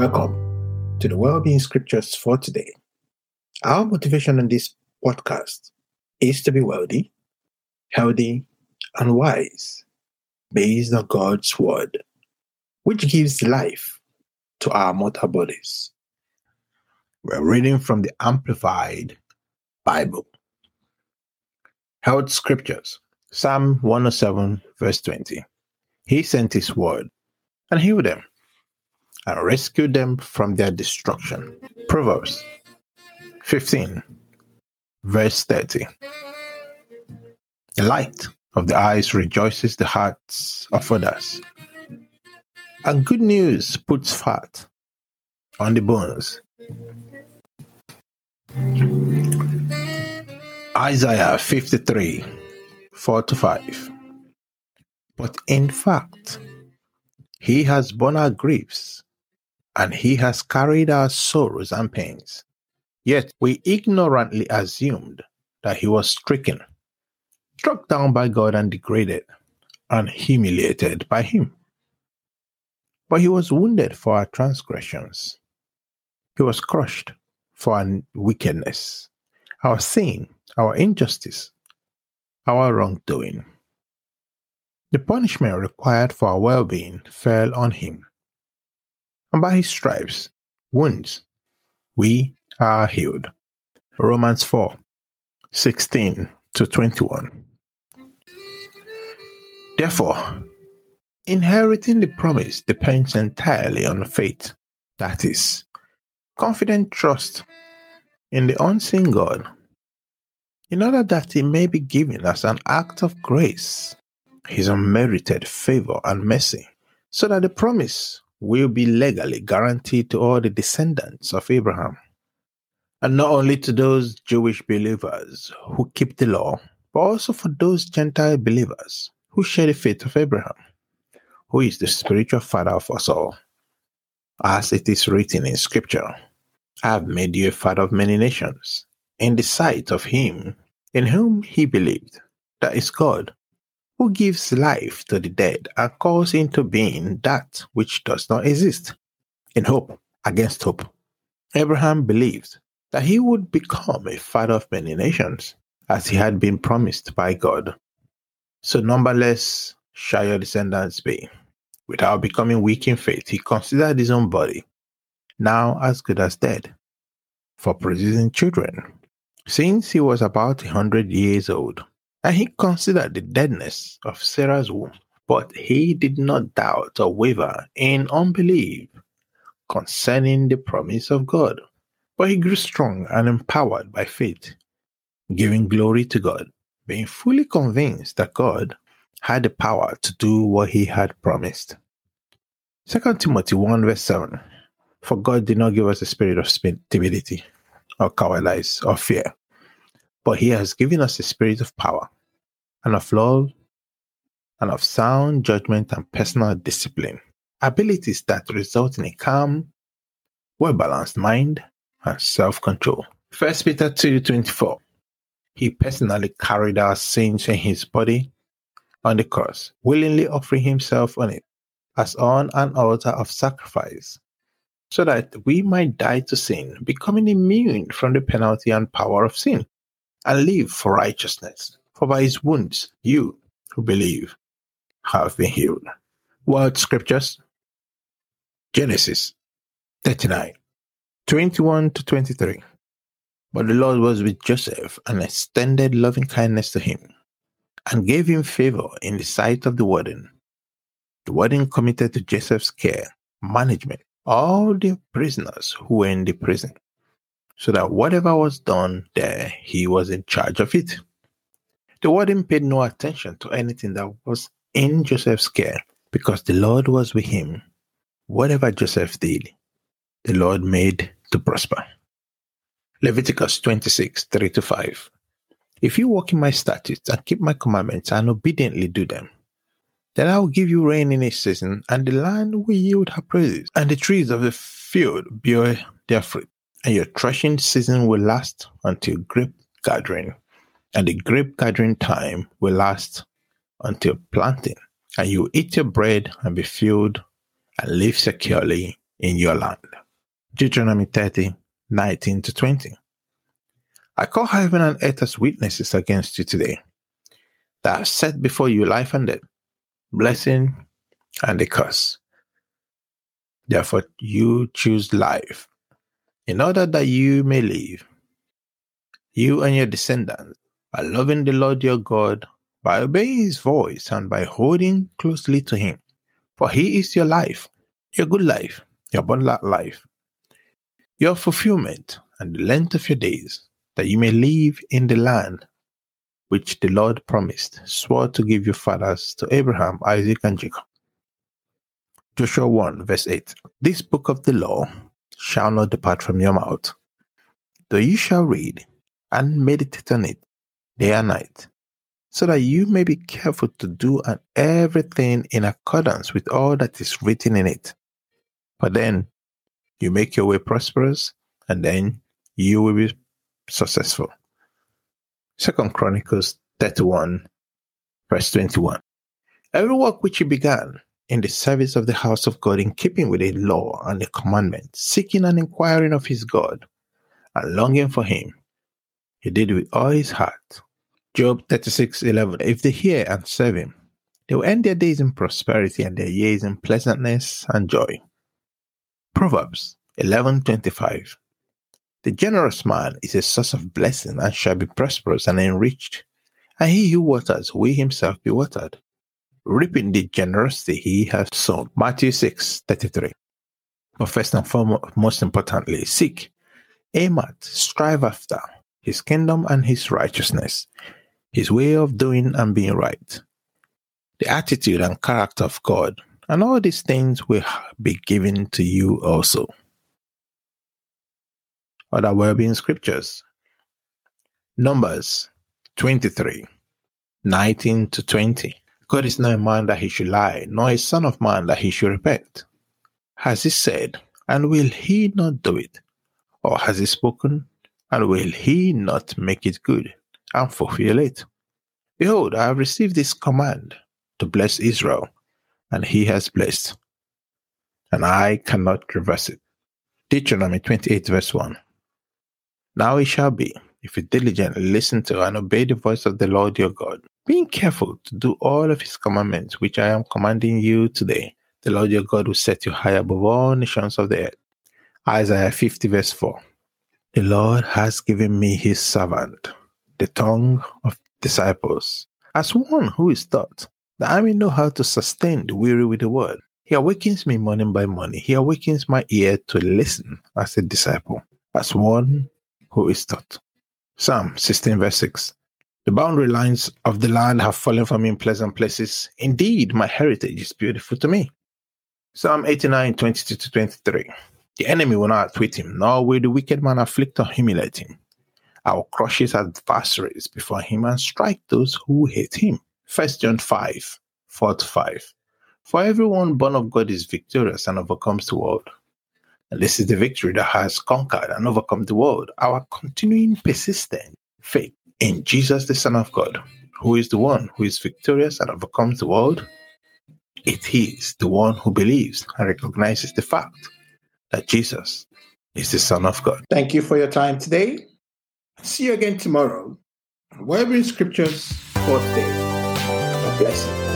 Welcome to the Wellbeing Scriptures for today. Our motivation in this podcast is to be wealthy, healthy, and wise based on God's Word, which gives life to our mortal bodies. We're reading from the Amplified Bible. Health Scriptures Psalm 107, verse 20. He sent His word and healed them and rescue them from their destruction. Proverbs 15, verse 30. The light of the eyes rejoices the hearts of others, and good news puts fat on the bones. Isaiah 53, 4 to 5. But in fact, he has borne our griefs and he has carried our sorrows and pains. Yet we ignorantly assumed that he was stricken, struck down by God and degraded, and humiliated by him. But he was wounded for our transgressions, he was crushed for our wickedness, our sin, our injustice, our wrongdoing. The punishment required for our well being fell on him and by his stripes, wounds, we are healed. Romans 4 16 to 21. Therefore, inheriting the promise depends entirely on faith, that is, confident trust in the unseen God, in order that it may be given as an act of grace, his unmerited favor and mercy, so that the promise will be legally guaranteed to all the descendants of Abraham, and not only to those Jewish believers who keep the law, but also for those Gentile believers who share the faith of Abraham, who is the spiritual father of us all. As it is written in Scripture, I have made you a father of many nations, in the sight of him in whom he believed, that is God, who gives life to the dead and calls into being that which does not exist, in hope against hope. Abraham believed that he would become a father of many nations, as he had been promised by God. So numberless shall your descendants be. Without becoming weak in faith, he considered his own body, now as good as dead, for producing children, since he was about a hundred years old and he considered the deadness of Sarah's womb, but he did not doubt or waver in unbelief concerning the promise of God. But he grew strong and empowered by faith, giving glory to God, being fully convinced that God had the power to do what he had promised. 2 Timothy 1 verse 7 For God did not give us a spirit of timidity or cowardice or fear, but he has given us a spirit of power and of love and of sound judgment and personal discipline, abilities that result in a calm, well balanced mind and self control. 1 Peter 2:24 He personally carried our sins in his body on the cross, willingly offering himself on it as on an altar of sacrifice, so that we might die to sin, becoming immune from the penalty and power of sin and live for righteousness. For by his wounds you who believe have been healed. Word scriptures Genesis 39 21 to 23. But the Lord was with Joseph and extended loving kindness to him and gave him favor in the sight of the warden. The warden committed to Joseph's care, management, all the prisoners who were in the prison so that whatever was done there, he was in charge of it. The warden paid no attention to anything that was in Joseph's care because the Lord was with him. Whatever Joseph did, the Lord made to prosper. Leviticus 26 3 to 5. If you walk in my statutes and keep my commandments and obediently do them, then I will give you rain in its season, and the land will yield her produce, and the trees of the field bear their fruit and your threshing season will last until grape gathering, and the grape gathering time will last until planting. And you eat your bread and be filled and live securely in your land. Deuteronomy 30, 19 to 20. I call heaven and earth as witnesses against you today that set before you life and death, blessing and a curse. Therefore, you choose life in order that you may live. You and your descendants are loving the Lord your God by obeying his voice and by holding closely to him. For he is your life, your good life, your abundant life, your fulfillment, and the length of your days, that you may live in the land which the Lord promised, swore to give your fathers to Abraham, Isaac, and Jacob. Joshua 1, verse 8 This book of the law shall not depart from your mouth, though you shall read and meditate on it day and night, so that you may be careful to do and everything in accordance with all that is written in it. For then you make your way prosperous, and then you will be successful. Second Chronicles 31, verse 21. Every work which you began in the service of the house of God, in keeping with the law and the commandment, seeking and inquiring of his God, and longing for him, he did with all his heart. Job 36 11. If they hear and serve him, they will end their days in prosperity and their years in pleasantness and joy. Proverbs 11:25 The generous man is a source of blessing and shall be prosperous and enriched, and he who waters will himself be watered, reaping the generosity he has sown. Matthew 6:33 But first and foremost, most importantly, seek, aim at, strive after his kingdom and his righteousness, his way of doing and being right, the attitude and character of God, and all these things will be given to you also. Other well-being scriptures. Numbers 23, 19 to 20. God is not a man that he should lie, nor a son of man that he should repent. Has he said, and will he not do it? Or has he spoken, and will he not make it good and fulfill it? Behold, I have received this command to bless Israel, and he has blessed, and I cannot reverse it. Deuteronomy 28, verse 1. Now it shall be, if you diligently listen to and obey the voice of the Lord your God, being careful to do all of his commandments which I am commanding you today, the Lord your God will set you high above all nations of the earth. Isaiah 50, verse 4. The Lord has given me his servant, the tongue of disciples, as one who is taught, that I may know how to sustain the weary with the word. He awakens me morning by morning. He awakens my ear to listen as a disciple, as one who is taught. Psalm 16, verse 6. The boundary lines of the land have fallen for me in pleasant places. Indeed, my heritage is beautiful to me. Psalm 89, 22 to 23. The enemy will not outwit him, nor will the wicked man afflict or humiliate him. I will crush his adversaries before him and strike those who hate him. 1 John 5, 4 to 5. For everyone born of God is victorious and overcomes the world. And this is the victory that has conquered and overcome the world. Our continuing persistent faith in Jesus, the Son of God, who is the one who is victorious and overcomes the world. It is the one who believes and recognizes the fact that Jesus is the Son of God. Thank you for your time today. See you again tomorrow. Whatever in scriptures. God bless you.